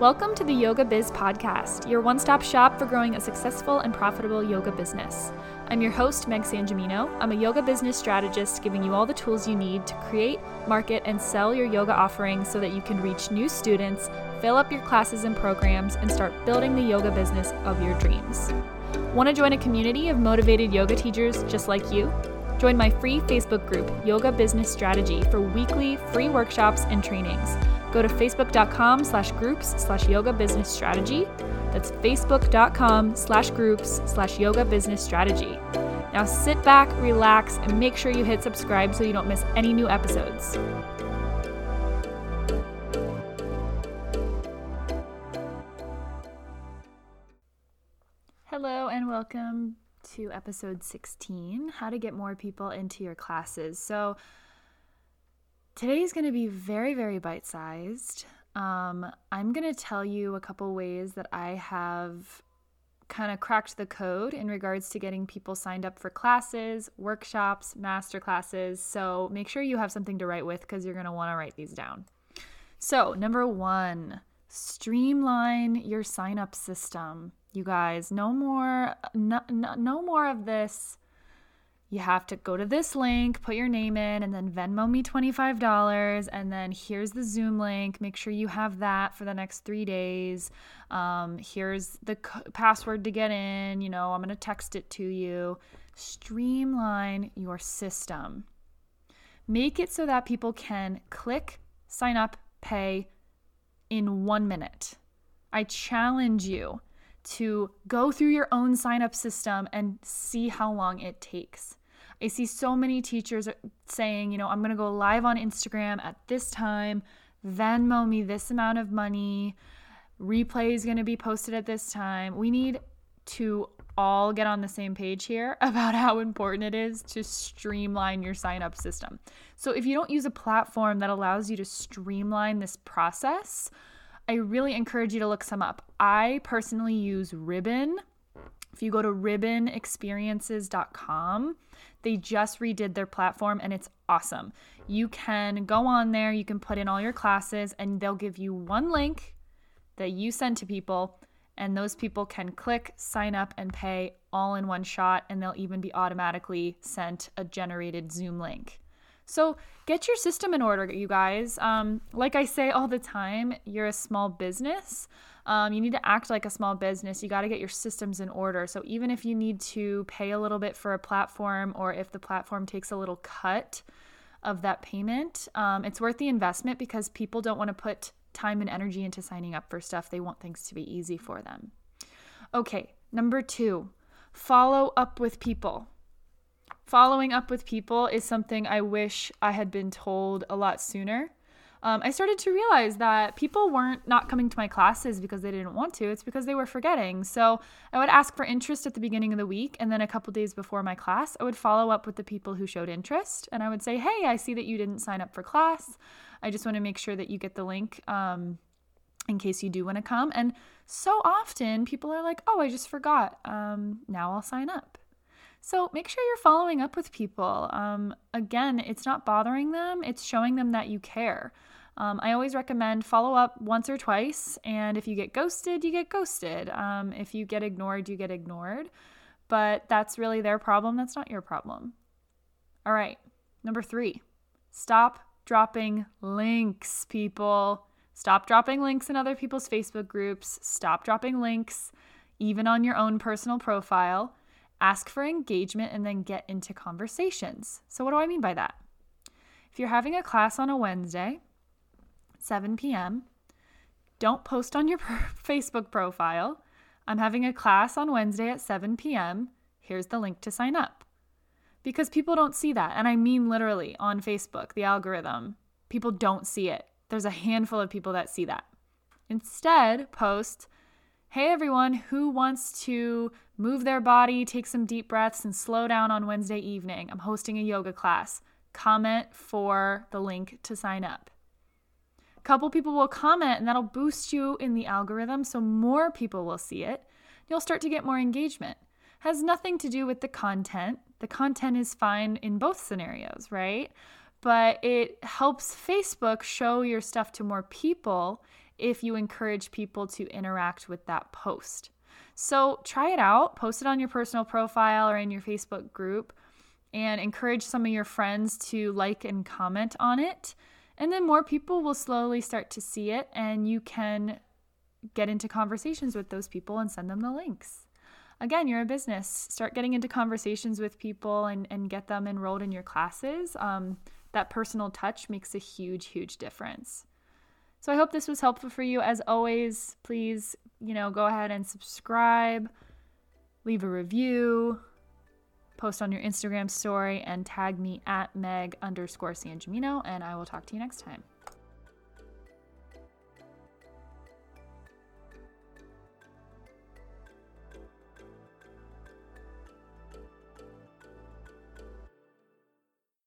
Welcome to the Yoga Biz Podcast, your one stop shop for growing a successful and profitable yoga business. I'm your host, Meg Sanjamino. I'm a yoga business strategist giving you all the tools you need to create, market, and sell your yoga offerings so that you can reach new students, fill up your classes and programs, and start building the yoga business of your dreams. Want to join a community of motivated yoga teachers just like you? Join my free Facebook group, Yoga Business Strategy, for weekly free workshops and trainings. Go to facebook.com slash groups slash yoga business strategy. That's facebook.com slash groups slash yoga business strategy. Now sit back, relax, and make sure you hit subscribe so you don't miss any new episodes. Hello, and welcome to episode 16 How to Get More People into Your Classes. So, today's going to be very, very bite sized. Um, I'm going to tell you a couple ways that I have kind of cracked the code in regards to getting people signed up for classes, workshops, master classes. So, make sure you have something to write with because you're going to want to write these down. So, number one, streamline your sign up system. You guys, no more no, no, no more of this. You have to go to this link, put your name in, and then Venmo me $25. And then here's the Zoom link. Make sure you have that for the next three days. Um, here's the c- password to get in. You know, I'm going to text it to you. Streamline your system. Make it so that people can click, sign up, pay in one minute. I challenge you to go through your own sign up system and see how long it takes. I see so many teachers saying, you know, I'm going to go live on Instagram at this time, Venmo me this amount of money, replay is going to be posted at this time. We need to all get on the same page here about how important it is to streamline your sign up system. So, if you don't use a platform that allows you to streamline this process, I really encourage you to look some up. I personally use Ribbon. If you go to ribbonexperiences.com, they just redid their platform and it's awesome. You can go on there, you can put in all your classes, and they'll give you one link that you send to people, and those people can click, sign up, and pay all in one shot, and they'll even be automatically sent a generated Zoom link. So get your system in order, you guys. Um, like I say all the time, you're a small business. Um, you need to act like a small business. You got to get your systems in order. So even if you need to pay a little bit for a platform, or if the platform takes a little cut of that payment, um, it's worth the investment because people don't want to put time and energy into signing up for stuff. They want things to be easy for them. Okay, number two, follow up with people following up with people is something I wish I had been told a lot sooner. Um, I started to realize that people weren't not coming to my classes because they didn't want to. It's because they were forgetting. So I would ask for interest at the beginning of the week, and then a couple days before my class, I would follow up with the people who showed interest, and I would say, "Hey, I see that you didn't sign up for class. I just want to make sure that you get the link." Um, in case you do want to come. And so often people are like, oh, I just forgot. Um, now I'll sign up. So make sure you're following up with people. Um, again, it's not bothering them, it's showing them that you care. Um, I always recommend follow up once or twice, and if you get ghosted, you get ghosted. Um, if you get ignored, you get ignored. But that's really their problem, that's not your problem. All right, number three stop dropping links, people. Stop dropping links in other people's Facebook groups. Stop dropping links, even on your own personal profile ask for engagement, and then get into conversations. So, what do I mean by that? If you're having a class on a Wednesday, 7 p.m., don't post on your Facebook profile. I'm having a class on Wednesday at 7 p.m. Here's the link to sign up. Because people don't see that. And I mean literally on Facebook, the algorithm. People don't see it. There's a handful of people that see that. Instead, post Hey everyone, who wants to move their body, take some deep breaths, and slow down on Wednesday evening? I'm hosting a yoga class. Comment for the link to sign up. A couple people will comment, and that'll boost you in the algorithm so more people will see it. You'll start to get more engagement. Has nothing to do with the content. The content is fine in both scenarios, right? But it helps Facebook show your stuff to more people if you encourage people to interact with that post. So try it out, post it on your personal profile or in your Facebook group, and encourage some of your friends to like and comment on it. And then more people will slowly start to see it, and you can get into conversations with those people and send them the links. Again, you're a business. Start getting into conversations with people and, and get them enrolled in your classes. Um, that personal touch makes a huge, huge difference. So I hope this was helpful for you. As always, please, you know, go ahead and subscribe, leave a review, post on your Instagram story, and tag me at Meg underscore San Gimino, and I will talk to you next time.